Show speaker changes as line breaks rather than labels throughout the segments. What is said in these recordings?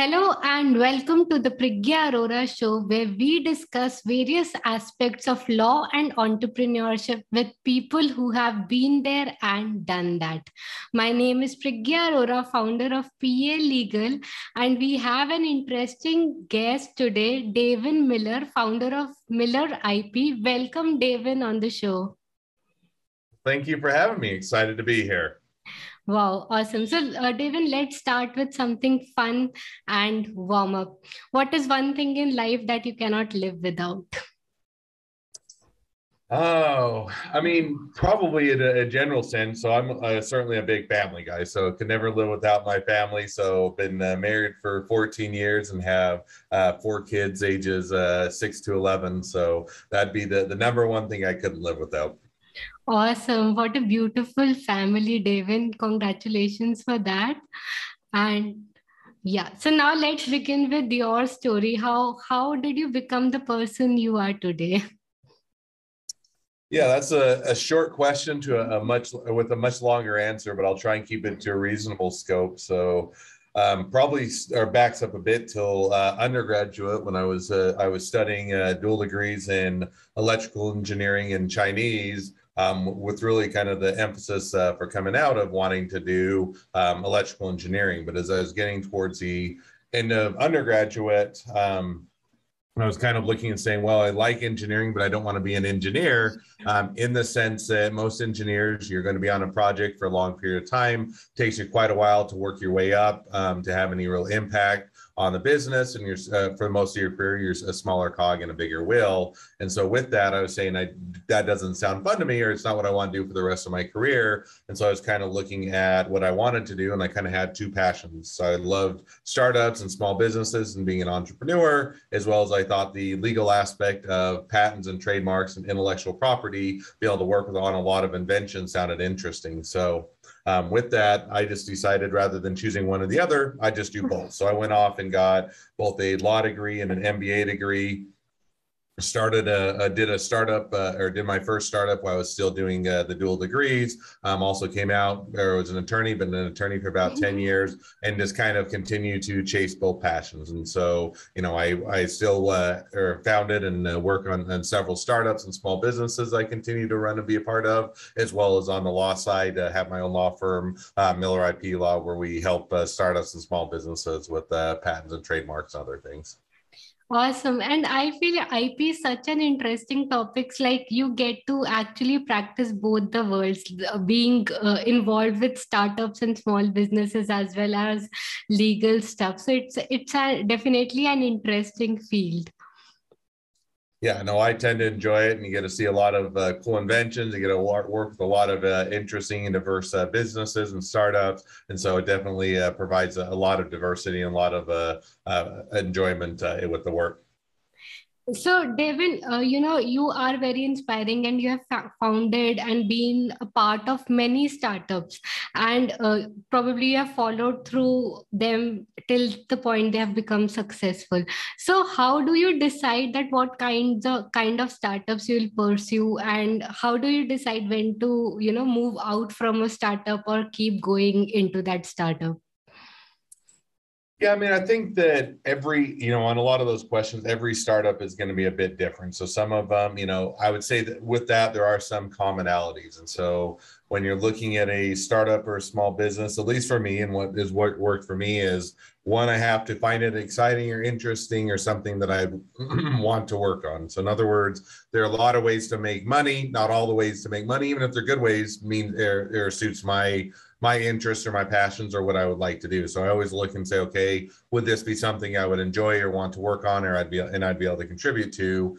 Hello and welcome to the Priggya Arora show, where we discuss various aspects of law and entrepreneurship with people who have been there and done that. My name is Priggya Arora, founder of PA Legal, and we have an interesting guest today, Devin Miller, founder of Miller IP. Welcome, Devin, on the show.
Thank you for having me. Excited to be here.
Wow, awesome. So, uh, Devin, let's start with something fun and warm up. What is one thing in life that you cannot live without?
Oh, I mean, probably in a, a general sense. So I'm uh, certainly a big family guy. So could never live without my family. So been uh, married for 14 years and have uh, four kids, ages uh, six to 11. So that'd be the the number one thing I couldn't live without.
Awesome. What a beautiful family, Devin. Congratulations for that. And yeah, so now let's begin with your story. How how did you become the person you are today?
Yeah, that's a, a short question to a, a much with a much longer answer, but I'll try and keep it to a reasonable scope. So um, probably or backs up a bit till uh, undergraduate when I was uh, I was studying uh, dual degrees in electrical engineering and Chinese um, with really kind of the emphasis uh, for coming out of wanting to do um, electrical engineering. But as I was getting towards the end of undergraduate, um, I was kind of looking and saying, well, I like engineering, but I don't want to be an engineer um, in the sense that most engineers, you're going to be on a project for a long period of time. It takes you quite a while to work your way up um, to have any real impact on the business and you're uh, for most of your career you're a smaller cog in a bigger wheel. And so with that i was saying I, that doesn't sound fun to me or it's not what i want to do for the rest of my career. And so i was kind of looking at what i wanted to do and i kind of had two passions. So i loved startups and small businesses and being an entrepreneur as well as i thought the legal aspect of patents and trademarks and intellectual property be able to work on a lot of inventions sounded interesting. So um, with that, I just decided rather than choosing one or the other, I just do both. So I went off and got both a law degree and an MBA degree started a, a, did a startup uh, or did my first startup while I was still doing uh, the dual degrees. Um, also came out or was an attorney, been an attorney for about 10 mm-hmm. years and just kind of continue to chase both passions. And so, you know, I, I still uh, or founded and uh, work on, on several startups and small businesses I continue to run and be a part of, as well as on the law side, uh, have my own law firm, uh, Miller IP Law, where we help startups and small businesses with patents and trademarks and other things.
Awesome. And I feel IP is such an interesting topic. Like you get to actually practice both the worlds, being uh, involved with startups and small businesses as well as legal stuff. So it's it's a, definitely an interesting field.
Yeah, no, I tend to enjoy it, and you get to see a lot of uh, cool inventions. You get to work with a lot of uh, interesting and diverse uh, businesses and startups, and so it definitely uh, provides a, a, lot of diversity and a lot of uh, uh, enjoyment with the work.
So, Devin, uh, you know, you are very inspiring and you have founded and been a part of many startups, and uh, probably you have followed through them till the point they have become successful. So, how do you decide that what kinds of kind of startups you will pursue, and how do you decide when to, you know, move out from a startup or keep going into that startup?
Yeah, I mean, I think that every, you know, on a lot of those questions, every startup is going to be a bit different. So some of them, you know, I would say that with that, there are some commonalities. And so when you're looking at a startup or a small business, at least for me, and what is what worked for me is one, I have to find it exciting or interesting or something that I want to work on. So in other words, there are a lot of ways to make money. Not all the ways to make money, even if they're good ways, mean or suits my my interests or my passions or what I would like to do. So I always look and say, okay, would this be something I would enjoy or want to work on, or I'd be and I'd be able to contribute to.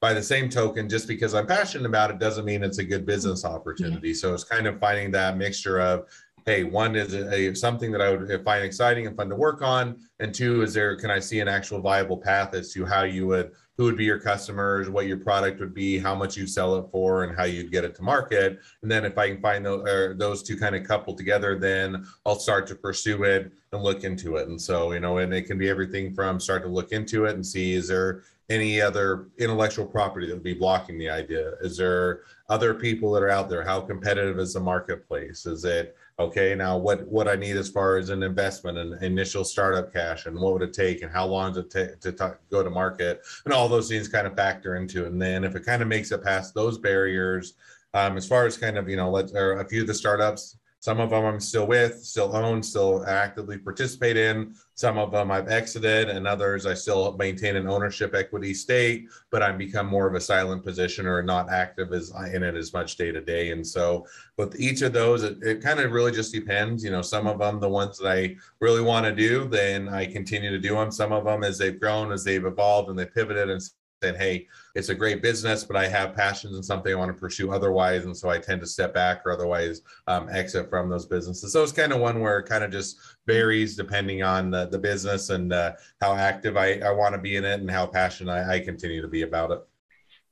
By the same token, just because I'm passionate about it doesn't mean it's a good business mm-hmm. opportunity. Yeah. So it's kind of finding that mixture of hey, one is a, something that I would uh, find exciting and fun to work on, and two is there can I see an actual viable path as to how you would who would be your customers, what your product would be, how much you sell it for, and how you'd get it to market. And then if I can find those, those two kind of coupled together, then I'll start to pursue it and look into it. And so, you know, and it can be everything from start to look into it and see is there any other intellectual property that would be blocking the idea? Is there other people that are out there? How competitive is the marketplace? Is it okay now what what I need as far as an investment and initial startup cash and what would it take and how long does it take to talk, go to market and all those things kind of factor into it. And then if it kind of makes it past those barriers, um, as far as kind of you know let's or a few of the startups some of them I'm still with, still own, still actively participate in. Some of them I've exited, and others I still maintain an ownership equity stake, but I'm become more of a silent position or not active as uh, in it as much day to day. And so, with each of those, it, it kind of really just depends. You know, some of them, the ones that I really want to do, then I continue to do them. Some of them, as they've grown, as they've evolved, and they pivoted and said, hey, it's a great business, but I have passions and something I want to pursue otherwise. And so I tend to step back or otherwise um, exit from those businesses. So it's kind of one where it kind of just varies depending on the, the business and uh, how active I, I want to be in it and how passionate I, I continue to be about it.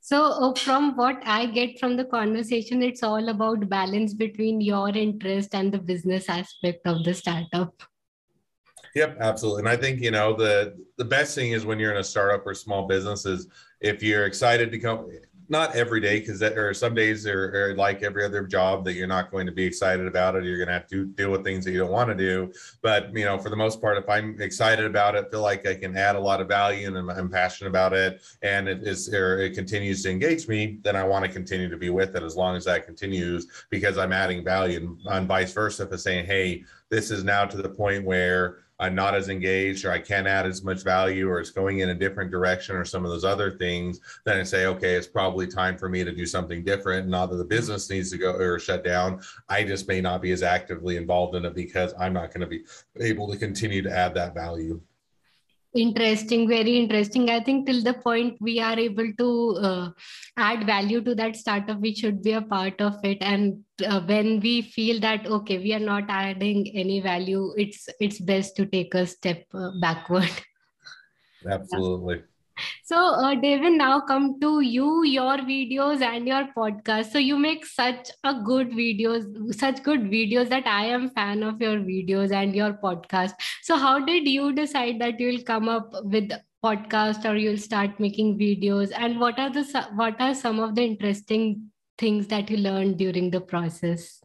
So, uh, from what I get from the conversation, it's all about balance between your interest and the business aspect of the startup.
Yep, absolutely. And I think, you know, the the best thing is when you're in a startup or small business is if you're excited to come not every day because there are some days are, are, like every other job that you're not going to be excited about it. You're going to have to deal with things that you don't want to do. But you know, for the most part, if I'm excited about it, feel like I can add a lot of value and I'm, I'm passionate about it, and it is or it continues to engage me, then I want to continue to be with it as long as that continues because I'm adding value. And, and vice versa, if it's saying, hey, this is now to the point where I'm not as engaged or I can't add as much value or it's going in a different direction or some of those other things, then I say, okay, it's probably time for me to do something different. Not that the business needs to go or shut down. I just may not be as actively involved in it because I'm not going to be able to continue to add that value
interesting very interesting. I think till the point we are able to uh, add value to that startup we should be a part of it. And uh, when we feel that okay we are not adding any value it's it's best to take a step uh, backward.
Absolutely. yeah.
So, uh, David, now come to you, your videos and your podcast. So, you make such a good videos, such good videos that I am fan of your videos and your podcast. So, how did you decide that you will come up with podcast or you'll start making videos? And what are the what are some of the interesting things that you learned during the process?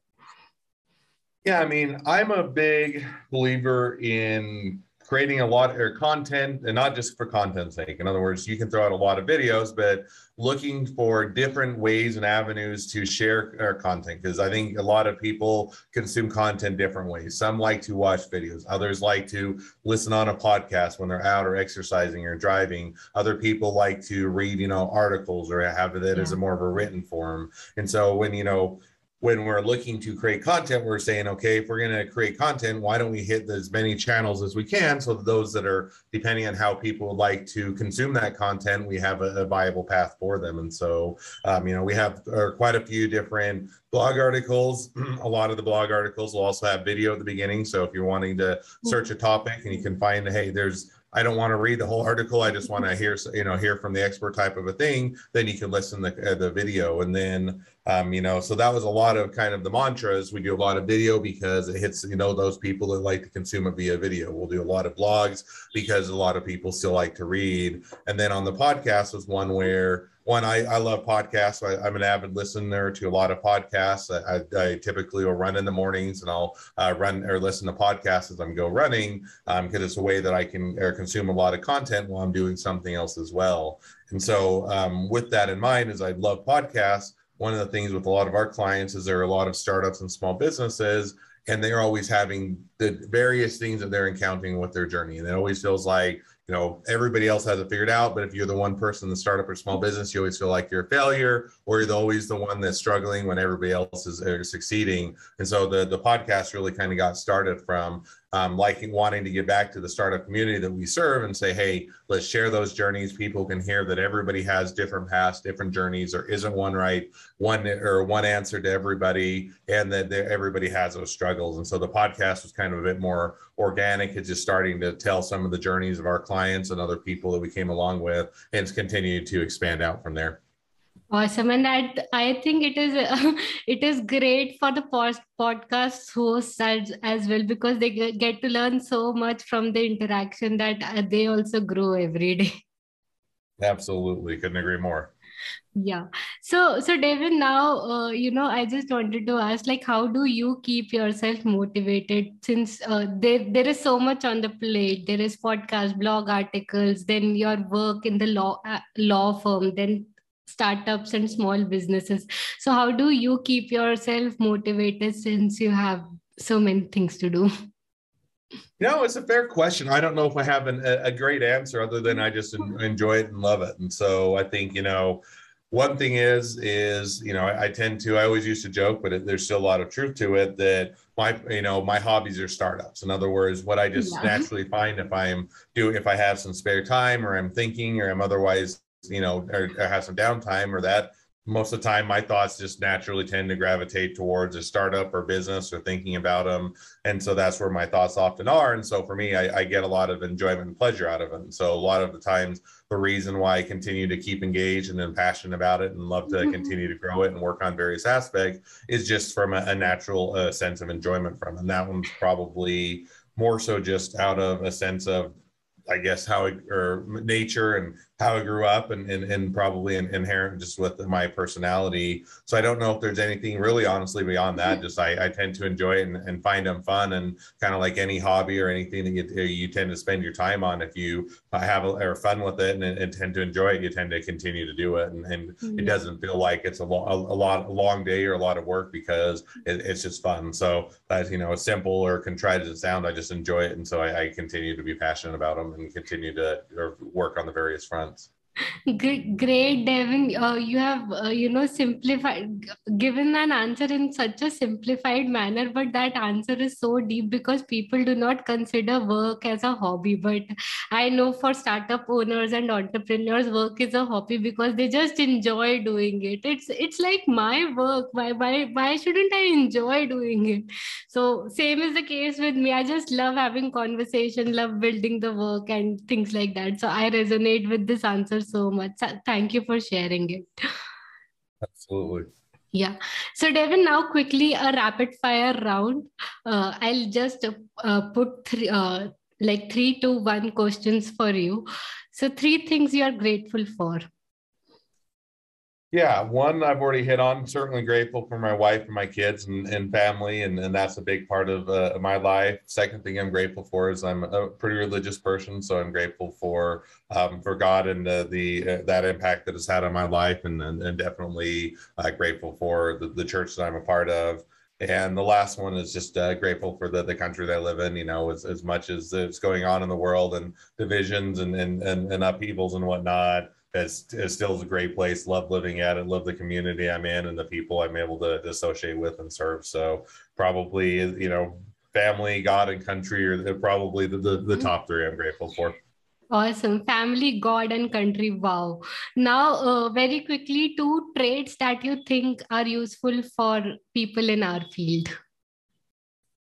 Yeah, I mean, I'm a big believer in creating a lot of content and not just for content's sake. In other words, you can throw out a lot of videos, but looking for different ways and avenues to share our content because I think a lot of people consume content different ways. Some like to watch videos, others like to listen on a podcast when they're out or exercising or driving. Other people like to read, you know, articles or have it yeah. as a more of a written form. And so when, you know, when we're looking to create content, we're saying, okay, if we're going to create content, why don't we hit as many channels as we can so that those that are depending on how people would like to consume that content, we have a, a viable path for them. And so, um, you know, we have uh, quite a few different blog articles. a lot of the blog articles will also have video at the beginning. So if you're wanting to search a topic and you can find, hey, there's I don't want to read the whole article. I just want to hear, you know, hear from the expert type of a thing. Then you can listen to the, uh, the video, and then, um, you know, so that was a lot of kind of the mantras. We do a lot of video because it hits, you know, those people that like to consume it via video. We'll do a lot of blogs because a lot of people still like to read, and then on the podcast was one where one I, I love podcasts. I, am an avid listener to a lot of podcasts. I, I, I typically will run in the mornings and i'll uh, run or listen to podcasts as i'm go running because um, it's a way that i can consume a lot of content while i'm doing something else as well. And so um, with that in mind as i love podcasts one of the things with a lot of our clients is there are a lot of startups and small businesses and they're always having the various things that they're encountering with their journey. And it always feels like you know everybody else has it figured out but if you're the one person in the startup or small business you always feel like you're a failure or you're always the one that's struggling when everybody else is uh, succeeding. And so the the podcast really kind of got started from um, liking wanting to get back to the startup community that we serve and say hey let's share those journeys. People can hear that everybody has different paths different journeys. There isn't one right one or one answer to everybody and that everybody has those struggles. And so the podcast was kind of a bit more organic. It's just starting to tell some of the journeys of our clients and other people that we came along with and it's continued to expand out from there
Awesome, and that I think it is uh, it is great for the post, podcast hosts as, as well because they get to learn so much from the interaction that uh, they also grow every day.
Absolutely, couldn't agree more.
Yeah. So, so David, now, uh, you know, I just wanted to ask, like, how do you keep yourself motivated since uh, there there is so much on the plate? There is podcast, blog articles, then your work in the law uh, law firm, then startups and small businesses. So, how do you keep yourself motivated since you have so many things to do?
No, it's a fair question. I don't know if I have an, a, great answer other than I just enjoy it and love it. And so I think, you know, one thing is, is, you know, I, I tend to, I always used to joke, but it, there's still a lot of truth to it that my, you know, my hobbies are startups. In other words, what I just yeah. naturally find if I am doing, if I have some spare time or I'm thinking or I'm otherwise, you know, or, or have some downtime or that, most of the time my thoughts just naturally tend to gravitate towards a startup or business or thinking about them and so that's where my thoughts often are and so for me I, I, get a lot of enjoyment and pleasure out of it and so a lot of the times the reason why i continue to keep engaged and then passionate about it and love to mm-hmm. continue to grow it and work on various aspects is just from a, a natural uh, sense of enjoyment from it. and that one's probably more so just out of a sense of I guess how it, or nature and how I grew up and, and, and probably inherent just with my personality. So I don't know if there's anything really honestly beyond that. Just I, I tend to enjoy it and, and find them fun and kind of like any hobby or anything that you, you tend to spend your time on. If you have a, or fun with it and, and tend to enjoy it, you tend to continue to do it. And, and mm-hmm. it doesn't feel like it's a, lo- a, lot, a long day or a lot of work because it, it's just fun. So as you know, as simple or contrived as it sounds, I just enjoy it. And so I, I continue to be passionate about them and continue to work on the various fronts.
Great, Devin. Uh, you have, uh, you know, simplified, given an answer in such a simplified manner, but that answer is so deep because people do not consider work as a hobby. But I know for startup owners and entrepreneurs, work is a hobby because they just enjoy doing it. It's it's like my work. Why why why shouldn't I enjoy doing it? So same is the case with me. I just love having conversation, love building the work and things like that. So I resonate with this answer so much. Thank you for sharing it.
Absolutely.
Yeah. So, Devin, now quickly a rapid fire round. Uh, I'll just uh, put three, uh, like three to one questions for you. So, three things you are grateful for.
Yeah, one I've already hit on. Certainly grateful for my wife and my kids and, and family, and, and that's a big part of uh, my life. Second thing I'm grateful for is I'm a pretty religious person, so I'm grateful for um, for God and uh, the uh, that impact that it's had on my life, and and, and definitely uh, grateful for the, the church that I'm a part of. And the last one is just uh, grateful for the, the country that I live in, you know, as, as much as it's going on in the world and divisions and, and, and, and upheavals and whatnot it's, it still is a great place. Love living at it. Love the community I'm in and the people I'm able to, to associate with and serve. So probably, you know, family, God, and country are probably the, the, the top three I'm grateful for.
Awesome. Family, God, and country. Wow. Now, uh, very quickly, two traits that you think are useful for people in our field.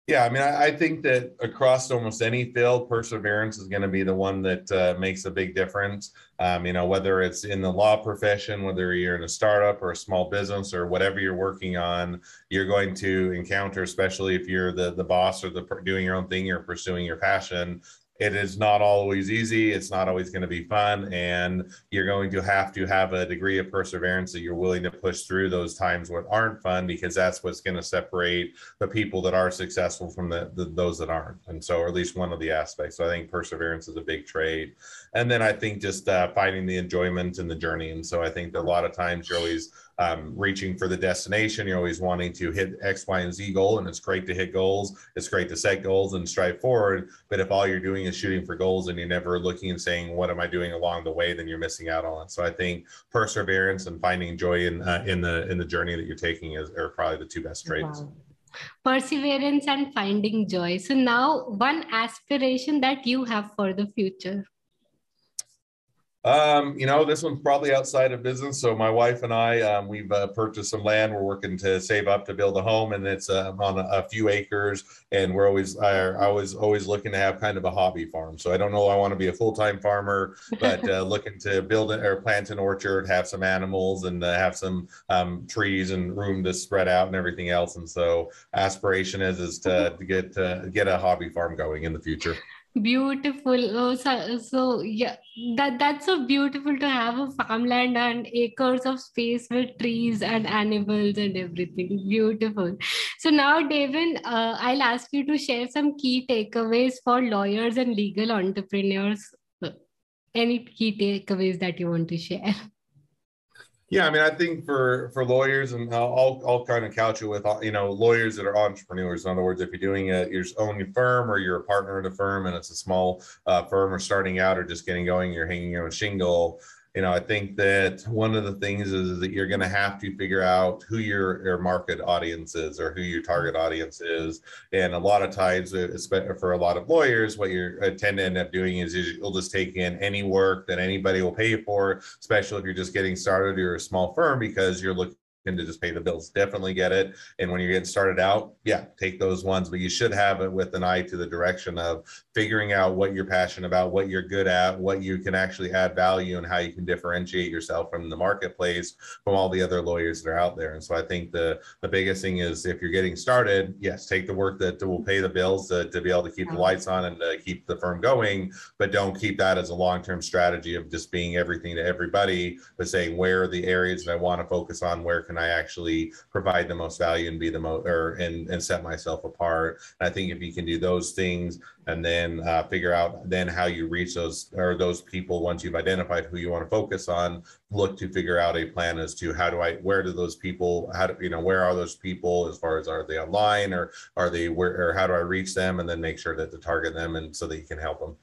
Yeah, I mean, I, I, think that across almost any field, perseverance is going to be the one that uh, makes a big difference. Um, you know, whether it's in the law profession, whether you're in a startup or a small business or whatever you're working on, you're going to encounter, especially if you're the the boss or the doing your own thing, you're pursuing your passion it is not always easy. It's not always going to be fun. And you're going to have to have a degree of perseverance that you're willing to push through those times what aren't fun, because that's what's going to separate the people that are successful from the, the, those that aren't. And so, or at least one of the aspects. So I think perseverance is a big trait. And then I think just uh, finding the enjoyment in the journey. And so I think that a lot of times you're always um, reaching for the destination. You're always wanting to hit X, Y, and Z goal, and it's great to hit goals. It's great to set goals and strive forward. But if all you're doing is shooting for goals and you're never looking and saying, "What am I doing along the way?" then you're missing out on it. So I think perseverance and finding joy in uh, in the in the journey that you're taking is are probably the two best traits. Wow.
Perseverance and finding joy. So now, one aspiration that you have for the future.
Um, you know, this one's probably outside of business. So my wife and I, um, we've uh, purchased some land. We're working to save up to build a home, and it's uh, on a, a, few acres. And we're always, I, I, was always looking to have kind of a hobby farm. So I don't know, I want to be a full time farmer, but uh, looking to build it or plant an orchard, have some animals, and uh, have some um, trees and room to spread out and everything else. And so aspiration is is to, to get to get a hobby farm going in the future
Beautiful. Oh, so, so yeah, that that's so beautiful to have a farmland and acres of space with trees and animals and everything. Beautiful. So now, Devin, uh, I'll ask you to share some key takeaways for lawyers and legal entrepreneurs. Any key takeaways that you want to share?
Yeah, I mean, I think for for lawyers, and I'll I'll kind of couch it with you know lawyers that are entrepreneurs. In other words, if you're doing a your own firm or you're a partner in a firm and it's a small uh, firm or starting out or just getting going, you're hanging on a shingle you know, I think that one of the things is that you're going to have to figure out who your, your market audience is or who your target audience is. And a lot of times, uh, for a lot of lawyers, what you tend to end up doing is you'll just take in any work that anybody will pay for, especially if you're just getting started or you're a small firm because you're looking to just pay the bills. Definitely get it. And when you're getting started out, yeah, take those ones, but you should have it with an eye to the direction of figuring out what you're passionate about, what you're good at, what you can actually add value, and how you can differentiate yourself from the marketplace from all the other lawyers that are out there. And so I think the the biggest thing is if you're getting started, yes, take the work that will pay the bills to, to be able to keep the lights on and to keep the firm going, but don't keep that as a long-term strategy of just being everything to everybody, but saying where are the areas that I want to focus on, where can I actually provide the most value and be the most or and, and set myself apart. And i think if you can do those things and then uh, figure out then how you reach those or those people once you've identified who you want to focus on look to figure out a plan as to how do i where do those people how do you know where are those people as far as are they online or are they where or how do i reach them and then make sure that to target them and so that you can help them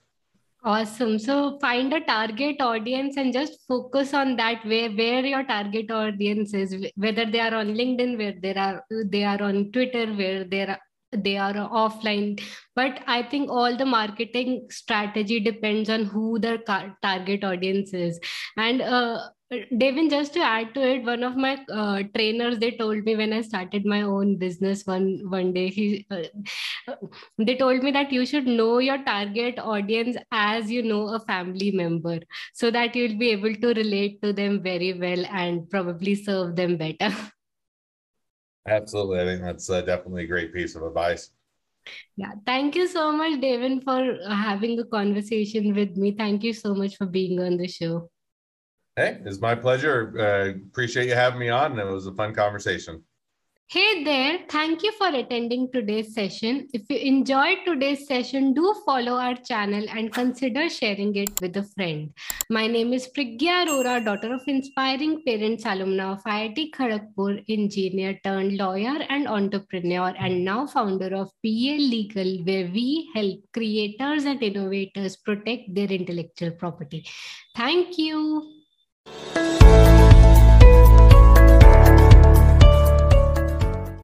Awesome. So find a target audience and just focus on that where where your target audience is, whether they are on LinkedIn, where they are they are on Twitter, where they are they are offline. But I think all the marketing strategy depends on who the target audience is. And uh, Devin, just to add to it, one of my uh, trainers they told me when I started my own business one one day, he uh, they told me that you should know your target audience as you know a family member, so that you'll be able to relate to them very well and probably serve them better.
Absolutely, I think that's uh, definitely a great piece of advice.
Yeah, thank you so much, Devin, for having a conversation with me. Thank you so much for being on the show.
Hey, it's my pleasure. Uh, appreciate you having me on. It was a fun conversation.
Hey there, thank you for attending today's session. If you enjoyed today's session, do follow our channel and consider sharing it with a friend. My name is Priggya Arora, daughter of inspiring parents, alumna of IIT Kharagpur, engineer turned lawyer and entrepreneur, and now founder of PA Legal, where we help creators and innovators protect their intellectual property. Thank you. Thank you.